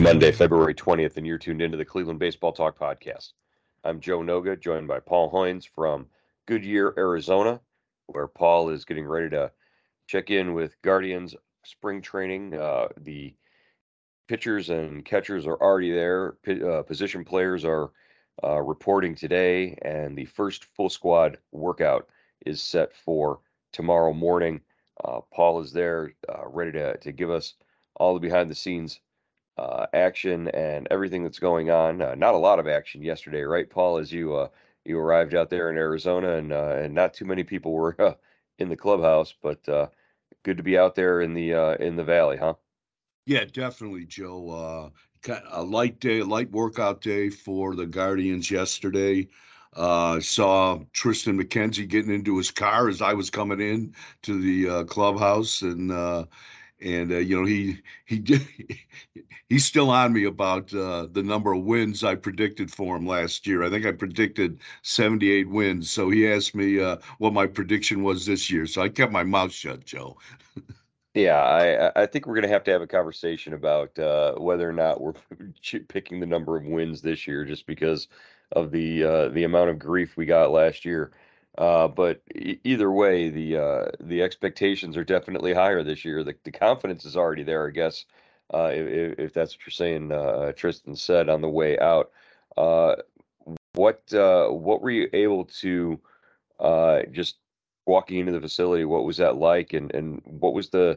Monday, February 20th, and you're tuned into the Cleveland Baseball Talk podcast. I'm Joe Noga, joined by Paul Hoynes from Goodyear, Arizona, where Paul is getting ready to check in with Guardians spring training. Uh, the pitchers and catchers are already there. P- uh, position players are uh, reporting today, and the first full squad workout is set for tomorrow morning. Uh, Paul is there, uh, ready to, to give us all the behind the scenes uh, action and everything that's going on. Uh, not a lot of action yesterday, right, Paul? As you uh, you arrived out there in Arizona, and uh, and not too many people were uh, in the clubhouse, but uh, good to be out there in the in the valley, huh? Yeah, definitely, Joe. A light day, a light workout day for the Guardians yesterday. Uh, saw Triston McKenzie getting into his car as I was coming in to the uh, clubhouse, and uh, and uh, you know he he did, he's still on me about uh, the number of wins I predicted for him last year. I think I predicted 78 wins, so he asked me uh, what my prediction was this year. So I kept my mouth shut, Joe. Yeah, I I think we're gonna have to have a conversation about uh, whether or not we're picking the number of wins this year, just because of the uh, the amount of grief we got last year. Uh, but e- either way, the uh, the expectations are definitely higher this year. The, the confidence is already there, I guess, uh, if, if that's what you're saying. Uh, Triston said on the way out. Uh, what what were you able to just walking into the facility? What was that like, and and what was the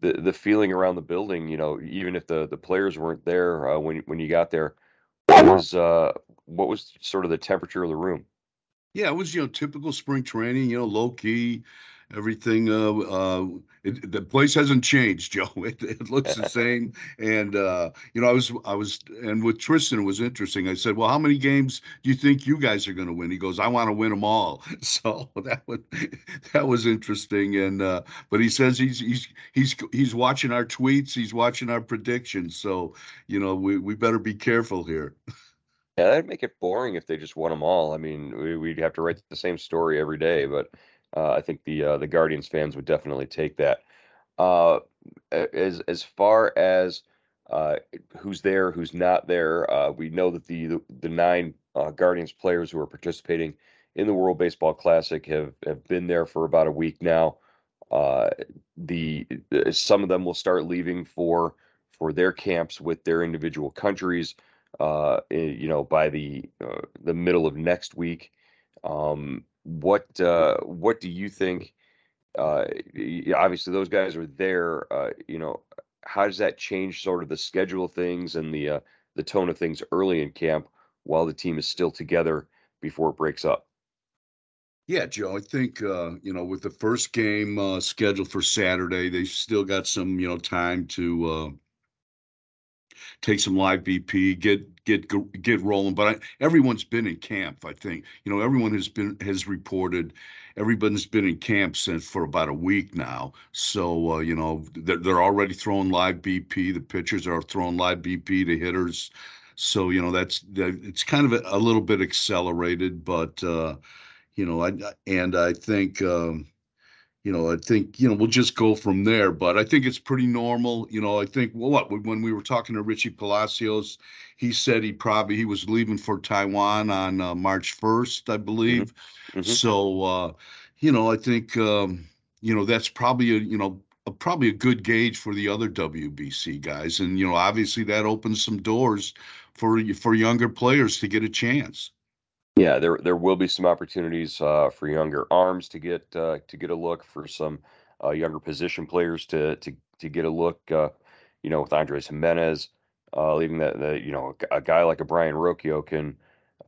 the the feeling around the building? You know, even if the the players weren't there when when you got there, what was what was sort of the temperature of the room? Yeah, it was, you know, typical spring training, you know, low key, everything. Uh, uh, it, the place hasn't changed, Joe. It, it looks the same. And, uh, you know, I was, I was, and with Triston, it was interesting. I said, well, how many games do you think you guys are going to win? He goes, I want to win them all. So that was, that was interesting. And, uh, but he says he's, he's, he's, he's watching our tweets. He's watching our predictions. So, you know, we, we better be careful here. Yeah, that'd make it boring if they just won them all. I mean, we, we'd have to write the same story every day, but uh, I think the uh, the Guardians fans would definitely take that. Uh, as as far as uh, who's there, who's not there, uh, we know that the the, nine uh, Guardians players who are participating in the World Baseball Classic have have been there for about a week now. The some of them will start leaving for for their camps with their individual countries uh, eh, you know, by the uh, the middle of next week. Um, what uh, what do you think? Uh, obviously, those guys are there. Uh, you know, how does that change sort of the schedule of things and the uh, the tone of things early in camp while the team is still together before it breaks up? Yeah, Joe, I think uh, you know, with the first game uh scheduled for Saturday, they've still got some, you know, time to uh take some live BP, get get get rolling. But I, everyone's been in camp. I think you know everyone has been has reported. Everybody's been in camp since for about a week now. So uh, you know they're, they're already throwing live BP. The pitchers are throwing live BP. The hitters. So you know that's that, it's kind of a, a little bit accelerated, but uh, you know I and I think. Um, you know, I think, you know, we'll just go from there. But I think it's pretty normal. You know, I think, well, what, when we were talking to Richie Palacios, he said he probably, he was leaving for Taiwan on uh, March 1st, I believe. Mm-hmm. Mm-hmm. So, uh, you know, I think, um, you know, that's probably a, you know, a, probably a good gauge for the other WBC guys. And, you know, obviously that opens some doors for, for younger players to get a chance. Yeah, there there will be some opportunities uh, for younger arms to get uh, to get a look for some uh, younger position players to to to get a look. Uh, you know, with Andres Gimenez uh, leaving that, the you know a, guy like a Brayan Rocchio can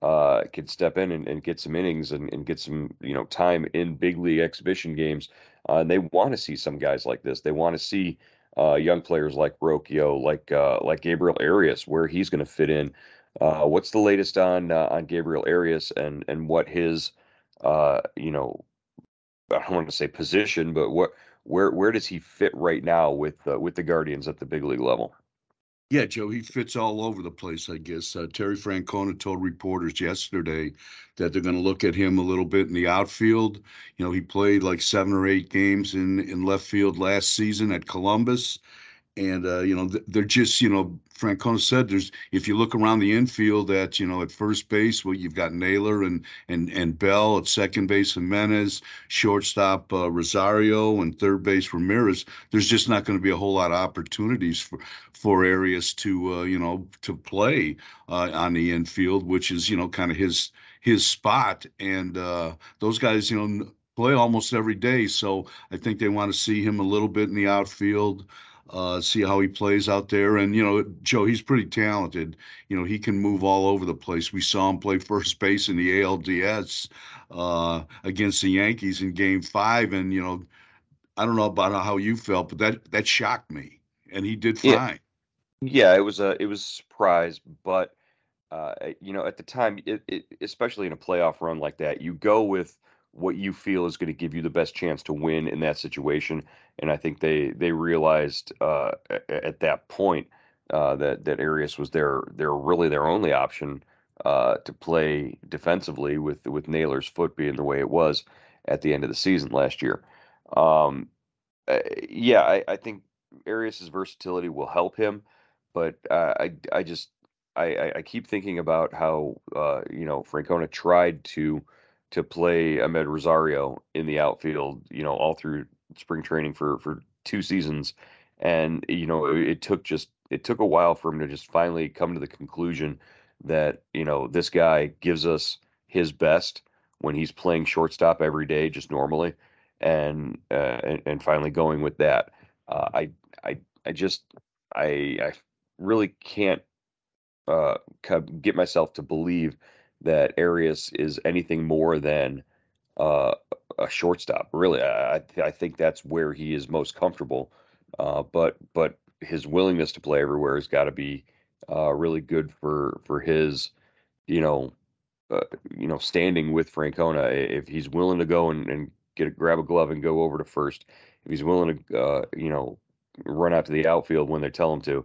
uh, can step in and, and get some innings and, and get some you know time in big league exhibition games. and they want to see some guys like this. They want to see young players like Rocchio, like like Gabriel Arias, where he's going to fit in. Uh, what's the latest on uh, on Gabriel Arias and and what his uh, you know I don't want to say position, but what where where does he fit right now with uh, with the Guardians at the big league level? Yeah, Joe, he fits all over the place, I guess. Uh, Terry Francona told reporters yesterday that they're going to look at him a little bit in the outfield. You know, he played like seven or eight games in, in left field last season at Columbus and uh, you know they're just you know Francona said there's if you look around the infield at you know at first base well you've got Naylor and and and Bell at second base Gimenez shortstop uh, Rosario and third base Ramirez. There's just not going to be a whole lot of opportunities for for Arias to uh, you know to play uh, on the infield which is you know kind of his his spot. And uh, those guys you know play almost every day. So I think they want to see him a little bit in the outfield uh, see how he plays out there. And, you know, Joe, he's pretty talented. You know, he can move all over the place. We saw him play first base in the ALDS uh, against the Yankees in game five. And, you know, I don't know about how you felt, but that, that shocked me. And he did fine. Yeah, yeah it was a, it was a surprise, but, uh, you know, at the time, it, it, especially in a playoff run like that, you go with – what you feel is going to give you the best chance to win in that situation. And I think they they realized uh, at that point uh, that that Arias was their their really their only option uh, to play defensively with with Naylor's foot being the way it was at the end of the season last year. Um, uh, yeah, I, I think Arias's versatility will help him, but uh, I I just I, I keep thinking about how uh, you know Francona tried to to play Amed Rosario in the outfield, you know, all through spring training for for two seasons, and you know, it, it took just it took a while for him to just finally come to the conclusion that you know this guy gives us his best when he's playing shortstop every day, just normally, and uh, and, and finally going with that. Uh, I I I just I I really can't uh, get myself to believe that Arias is anything more than uh, a shortstop. Really, I I think that's where he is most comfortable. Uh, but but his willingness to play everywhere has got to be uh, really good for for his you know uh, you know standing with Francona. If he's willing to go and, and get a, grab a glove and go over to first, if he's willing to uh, you know run out to the outfield when they tell him to,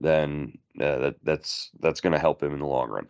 then uh, that that's that's going to help him in the long run.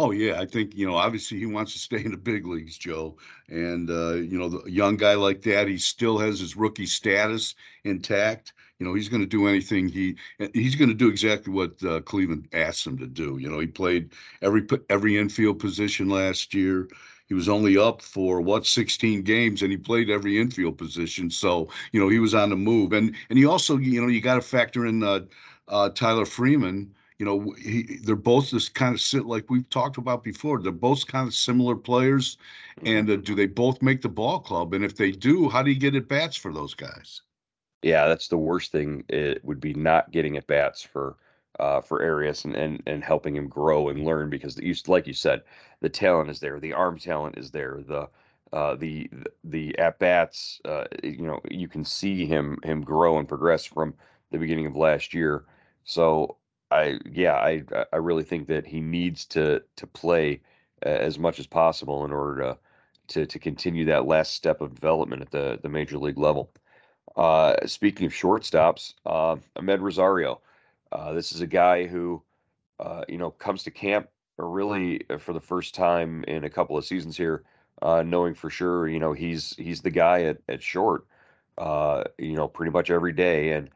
Oh yeah, I think you know. Obviously, he wants to stay in the big leagues, Joe. And uh, you know, the young guy like that, he still has his rookie status intact. You know, he's going to do anything. He he's going to do exactly what uh, Cleveland asked him to do. You know, he played every every infield position last year. He was only up for what 16 games, and he played every infield position. So you know, he was on the move. And and he also, you know, you got to factor in uh, uh, Tyler Freeman you know, he, they're both just kind of sit like we've talked about before. They're both kind of similar players, and uh, do they both make the ball club? And if they do, how do you get at bats for those guys? Yeah, that's the worst thing. It would be not getting at bats for uh, for Arias and, and and helping him grow and learn because the, like you said, the talent is there, the arm talent is there, the uh, the the at bats. Uh, you know, you can see him him grow and progress from the beginning of last year. So I yeah, I I really think that he needs to to play as much as possible in order to to, to continue that last step of development at the the major league level. Uh, speaking of shortstops, uh, Amed Rosario, uh, this is a guy who uh, you know comes to camp really uh, for the first time in a couple of seasons here uh, knowing for sure, you know, he's he's the guy at, at short, you know, pretty much every day. And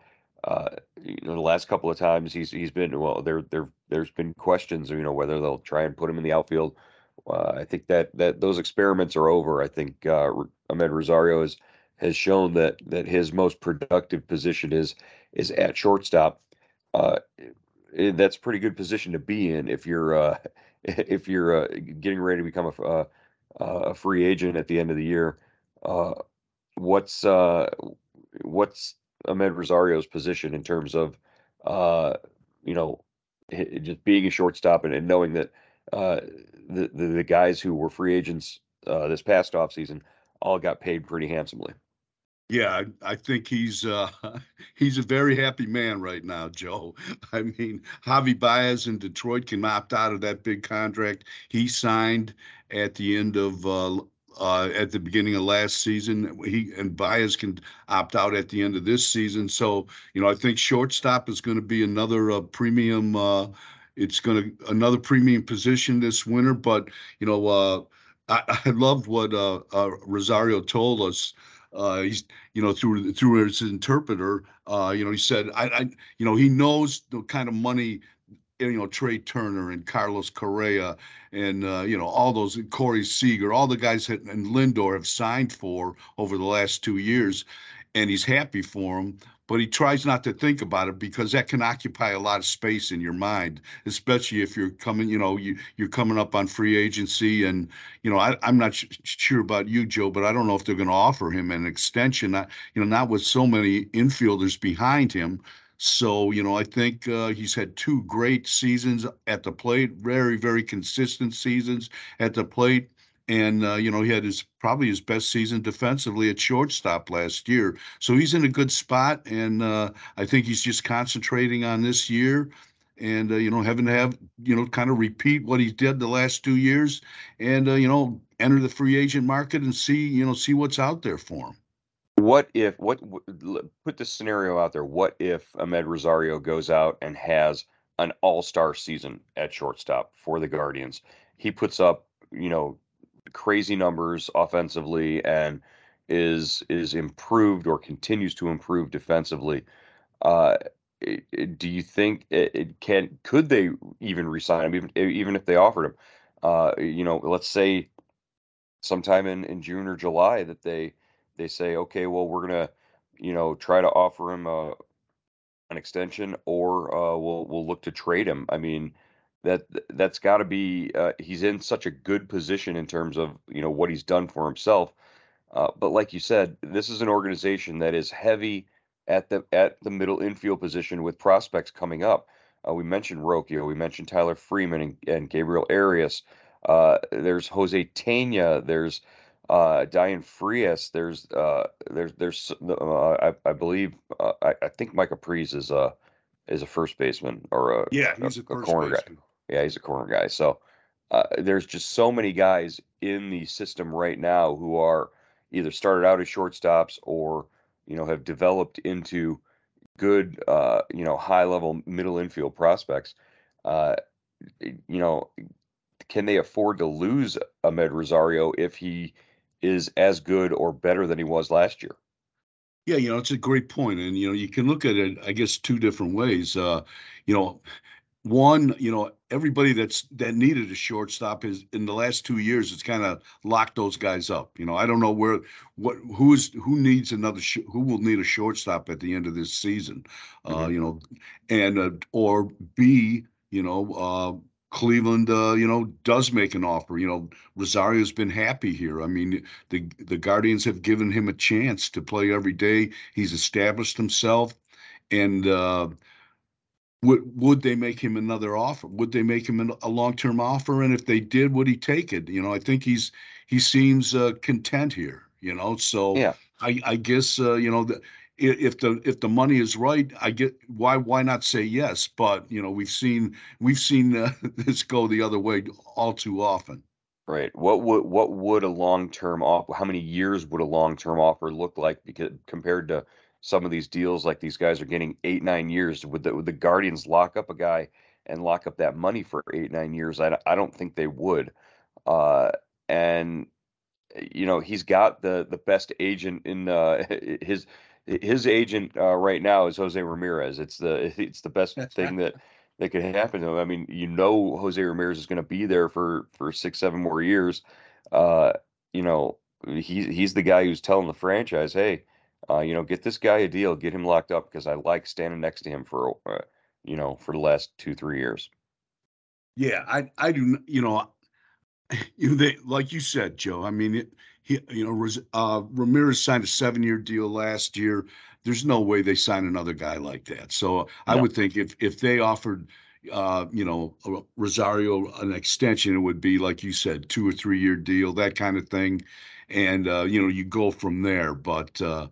uh, you know, the last couple of times he's he's been well, there there there's been questions, you know, whether they'll try and put him in the outfield. Uh, I think that that those experiments are over. I think uh, Amed Rosario has has shown that that his most productive position is is at shortstop. Uh, eh, that's a pretty good position to be in if you're uh, if you're uh, getting ready to become a, uh, a free agent at the end of the year. What's what's Amed Rosario's position in terms of uh, you know just being a shortstop and, and knowing that uh, the, the, the guys who were free agents uh, this past offseason all got paid pretty handsomely. Yeah, I, I think he's uh, he's a very happy man right now, Joe. I mean, Javy Baez in Detroit can opt out of that big contract he signed at the end of uh, uh, at the beginning of last season. He and Baez can opt out at the end of this season. So you know, I think shortstop is going to be another uh, premium. Uh, it's going to another premium position this winter. But you know, uh, I, I loved what uh, uh, Rosario told us. Uh, he's, you know, through through his interpreter, Uh, you know, he said, I, I, you know, he knows the kind of money you know Trea Turner and Carlos Correa and uh, you know all those Corey Seager, all the guys that and Lindor have signed for over the last two years, and he's happy for them. But he tries not to think about it because that can occupy a lot of space in your mind, especially if you're coming, you know, you you're coming up on free agency, and you know I, am not sh- sure about you, Joe, but I don't know if they're going to offer him an extension. You know, not with so many infielders behind him. So, you know, I think uh, he's had two great seasons at the plate, very, very consistent seasons at the plate. And, uh, you know, he had his probably his best season defensively at shortstop last year. So he's in a good spot. And uh, I think he's just concentrating on this year and, uh, you know, having to have, you know, kind of repeat what he did the last two years and, uh, you know, enter the free agent market and see, you know, see what's out there for him. What if what put this scenario out there? What if Amed Rosario goes out and has an all-star season at shortstop for the Guardians? He puts up, you know, crazy numbers offensively and is is improved or continues to improve defensively. Uh, do you think it, it, can could they even resign him even even if they offered him? Uh, you know, let's say sometime in in June or July that they they say, okay, well, we're gonna, you know, try to offer him a an extension, or uh, we'll we'll look to trade him. I mean, that that's got to be. Uh, he's in such a good position in terms of you know what he's done for himself. Uh, but like you said, this is an organization that is heavy at the at the middle infield position with prospects coming up. Uh, we mentioned Rocchio, we mentioned Tyler Freeman and, and Gabriel Arias. Uh, there's Jose Tena. There's uh, Dayan Frias. There's uh, there's there's uh, I, I believe uh, I, I think Micah Pries is a is a first baseman or a yeah he's a, a, a corner baseman. guy. Yeah, he's a corner guy. So uh, there's just so many guys in the system right now who are either started out as shortstops or you know have developed into good uh, you know high level middle infield prospects. Uh, you know, can they afford to lose Amed Rosario if he is as good or better than he was last year. Yeah, you know, it's a great point. And, you know, you can look at it, I guess, two different ways. Uh, you know, one, you know, everybody that's that needed a shortstop is in the last two years, it's kind of locked those guys up. You know, I don't know where, what, who is, who needs another, sh- who will need a shortstop at the end of this season, uh, mm-hmm. you know, and, uh, or B, you know, uh, Cleveland, uh, you know, does make an offer. You know, Rosario's been happy here. I mean, the the Guardians have given him a chance to play every day. He's established himself, and uh, would would they make him another offer? Would they make him a long term offer? And if they did, would he take it? You know, I think he's he seems uh, content here. You know, so yeah. I I guess uh, you know the if the if the money is right, I get why why not say yes? But you know, we've seen we've seen uh, this go the other way all too often. Right. What would what would a long term offer? How many years would a long term offer look like? Because compared to some of these deals, like these guys are getting eight nine years. Would the would the Guardians lock up a guy and lock up that money for eight nine years? I I don't think they would. Uh, and you know, he's got the the best agent in uh, his his agent uh, right now is Jose Ramirez. It's the it's the best thing that that could happen to him. I mean, you know, Jose Ramirez is going to be there for for six, seven more years. Uh, you know, he's he's the guy who's telling the franchise, hey, uh, you know, get this guy a deal, get him locked up because I like standing next to him for, uh, you know, for the last two, three years. Yeah, I I do. You know, you know, they like you said, Joe. I mean, it, he, you know, uh, Ramirez signed a seven-year deal last year. There's no way they sign another guy like that. So no. I would think if if they offered, uh, you know, Rosario an extension, it would be like you said, two or three-year deal, that kind of thing, and uh, you know, you go from there. But uh,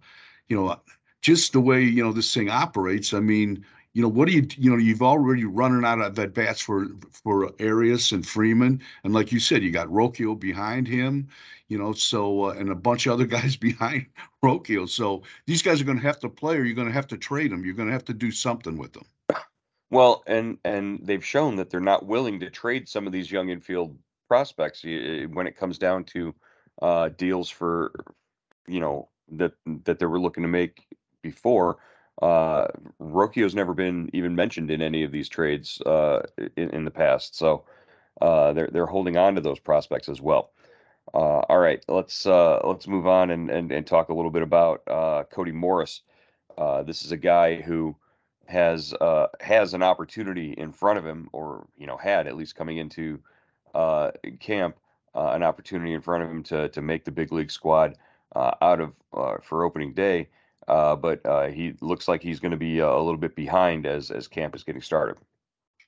you know, just the way you know this thing operates. I mean, you know, what do you, you know, you've already running out of at bats for for Arias and Freeman, and like you said, you got Rocchio behind him, you know, so uh, and a bunch of other guys behind Rocchio. So these guys are going to have to play, or you're going to have to trade them. You're going to have to do something with them. Well, and and they've shown that they're not willing to trade some of these young infield prospects when it comes down to uh, deals for, you know, that that they were looking to make before uh, Rocchio's never been even mentioned in any of these trades uh, in, in the past, so uh, they're they're holding on to those prospects as well. Uh, all right, let's uh, let's move on and, and and talk a little bit about uh, Cody Morris. This is a guy who has has an opportunity in front of him, or you know, had at least coming into camp, an opportunity in front of him to to make the big league squad out of for opening day. Uh, but uh, he looks like he's going to be uh, a little bit behind as as camp is getting started.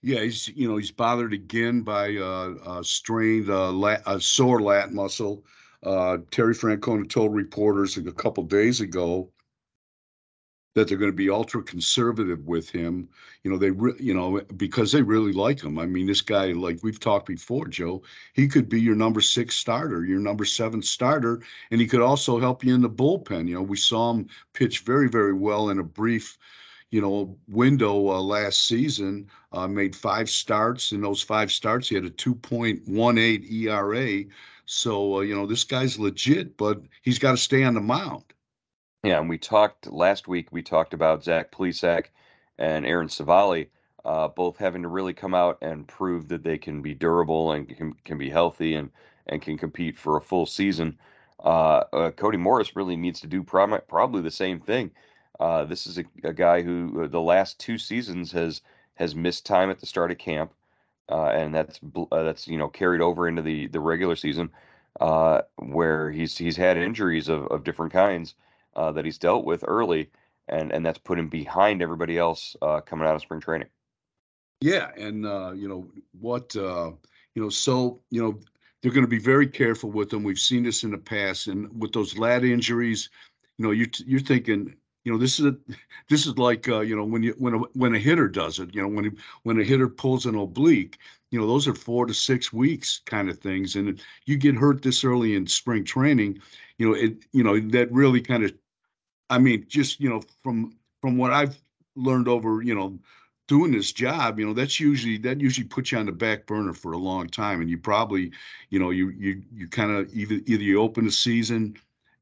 Yeah, he's you know he's bothered again by uh, strained uh, lat, a sore lat muscle. Uh, Terry Francona told reporters a couple days ago that they're going to be ultra conservative with him. You know, they, re- you know, because they really like him. I mean, this guy, like we've talked before, Joe, he could be your number six starter, your number seven starter, and he could also help you in the bullpen. You know, we saw him pitch very, very well in a brief, you know, window uh, last season. Uh, made five starts. In those five starts, he had a 2.18 ERA. So, uh, you know, this guy's legit, but he's got to stay on the mound. Yeah, and we talked last week. We talked about Zach Plesac and Aaron Civale, uh, both having to really come out and prove that they can be durable and can, can be healthy and and can compete for a full season. Uh, uh, Cody Morris really needs to do prob- probably the same thing. Uh, this is a, a, guy who uh, the last two seasons has has missed time at the start of camp, uh, and that's that's you know carried over into the the regular season, where he's he's had injuries of, of different kinds uh, that he's dealt with early, and and that's put him behind everybody else uh, coming out of spring training. Yeah, and uh, you know what, uh, you know, so you know they're going to be very careful with him. We've seen this in the past, and with those lat injuries, you know, you you're thinking, you know, this is a, this is like uh, you know when you when a when a hitter does it, you know, when he, when a hitter pulls an oblique, you know, those are four to six weeks kind of things, and you get hurt this early in spring training, you know, it you know that really kind of I mean, just you know, from from what I've learned over, you know, doing this job, you know, that's usually that usually puts you on the back burner for a long time, and you probably, you know, you you you kind of either either you open the season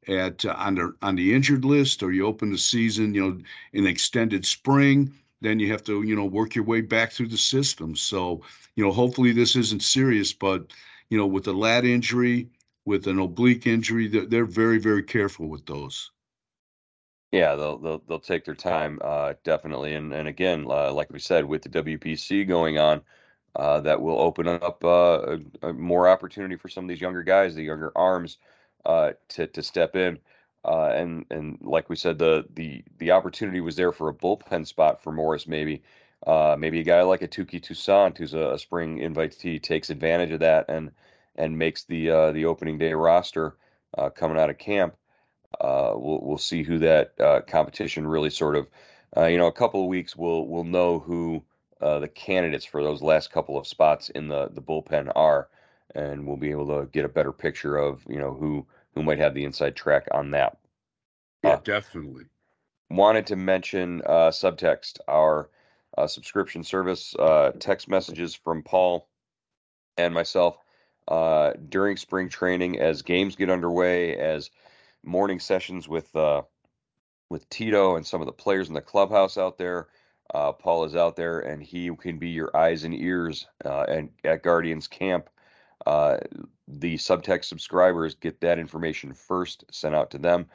at uh, on the on the injured list, or you open the season, you know, in extended spring. Then you have to, you know, work your way back through the system. So, you know, hopefully this isn't serious, but you know, with a lat injury, with an oblique injury, they're, they're very very careful with those. Yeah, they'll they'll they'll take their time, uh, definitely, and and again, uh, like we said, with the WBC going on, uh, that will open up uh, a, a more opportunity for some of these younger guys, the younger arms, uh, to to step in, uh, and and like we said, the the the opportunity was there for a bullpen spot for Morris, maybe, maybe a guy like a Touki Toussaint, who's a, a spring invitee, takes advantage of that and and makes the the opening day roster coming out of camp uh, we'll we'll see who that uh, competition really sort of, uh, you know, a couple of weeks we'll we'll know who uh, the candidates for those last couple of spots in the the bullpen are, and we'll be able to get a better picture of you know who who might have the inside track on that. Yeah, uh, definitely. Wanted to mention uh, Subtext, our subscription service, text messages from Paul and myself uh, during spring training as games get underway, as morning sessions with uh, with Tito and some of the players in the clubhouse out there. Uh, Paul is out there, and he can be your eyes and ears. Uh, and at Guardians Camp, uh, the subtext subscribers get that information first sent out to them.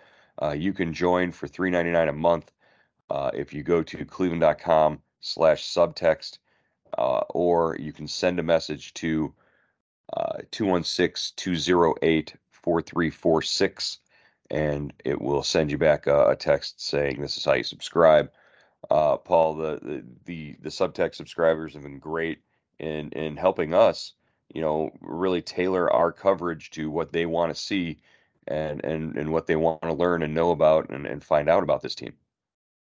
Uh, you can join for $3.99 a month uh, if you go to cleveland.com slash subtext, uh, or you can send a message to 216 208 4346 and it will send you back a, a, text saying this is how you subscribe. Uh, Paul, the, the, the the subtext subscribers have been great in in helping us, you know, really tailor our coverage to what they want to see and and and what they want to learn and know about and, and find out about this team.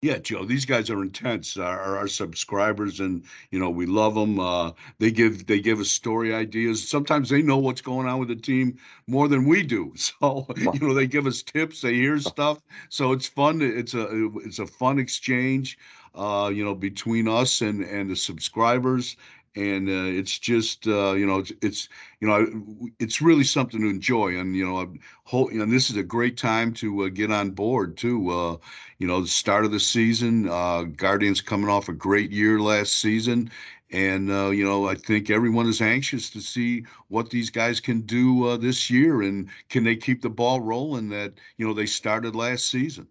Yeah, Joe, these guys are intense. Our, our subscribers, and you know we love them. Uh, they give they give us story ideas. Sometimes they know what's going on with the team more than we do. So you know they give us tips. They hear stuff. So it's fun. It's a it's a fun exchange. Uh, you know between us and and the subscribers and uh, it's just uh, you know it's, it's, you know it's really something to enjoy and you know whole this is a great time to uh, get on board too uh, you know the start of the season uh, guardians coming off a great year last season and uh, you know i think everyone is anxious to see what these guys can do this year and can they keep the ball rolling that you know they started last season.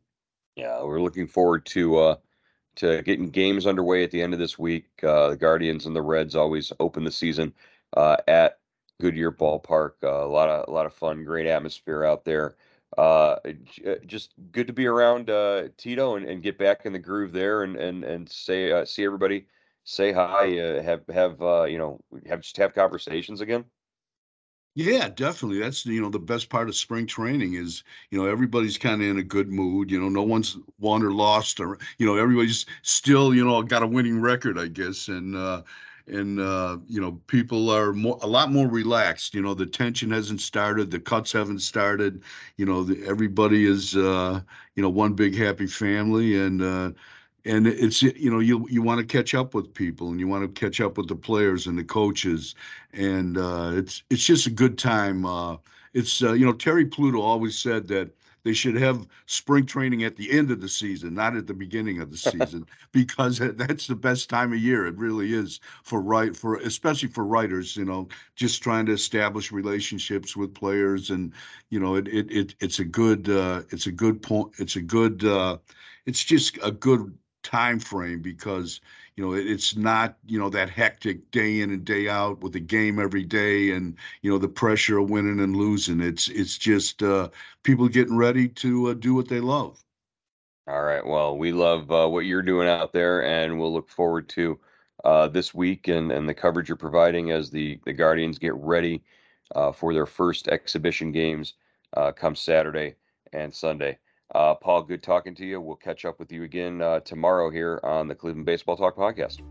Yeah we're looking forward to to getting games underway at the end of this week. Uh, the Guardians and the Reds always open the season uh, at Goodyear Ballpark. Uh, a lot of a lot of fun, great atmosphere out there. Uh, uh, just good to be around uh, Tito and, and, get back in the groove there and and and say see everybody, say hi, have have you know have just have conversations again. Yeah, definitely. That's you know the best part of spring training is you know everybody's kind of in a good mood. You know, no one's won or lost, or you know everybody's still you know got a winning record, I guess, and uh, and uh, you know people are more a lot more relaxed. You know, the tension hasn't started, the cuts haven't started. You know, the, everybody is uh, you know one big happy family, and uh, and it's you know you you want to catch up with people and you want to catch up with the players and the coaches. And uh, it's it's just a good time uh, it's uh, you know terry pluto always said that they should have spring training at the end of the season not at the beginning of the season because that's the best time of year it really is for right for especially for writers you know just trying to establish relationships with players and you know it it, it it's a good uh, it's a good point it's a good uh, it's just a good time frame because you know it, it's not you know that hectic day in and day out with the game every day and you know the pressure of winning and losing. It's it's just uh, people getting ready to uh, do what they love. All right. Well we love uh, what you're doing out there and we'll look forward to uh, this week and, and the coverage you're providing as the, the guardians get ready uh, for their first exhibition games uh, come saturday and sunday uh, Paul, good talking to you. We'll catch up with you again uh, tomorrow here on the Cleveland Baseball Talk podcast.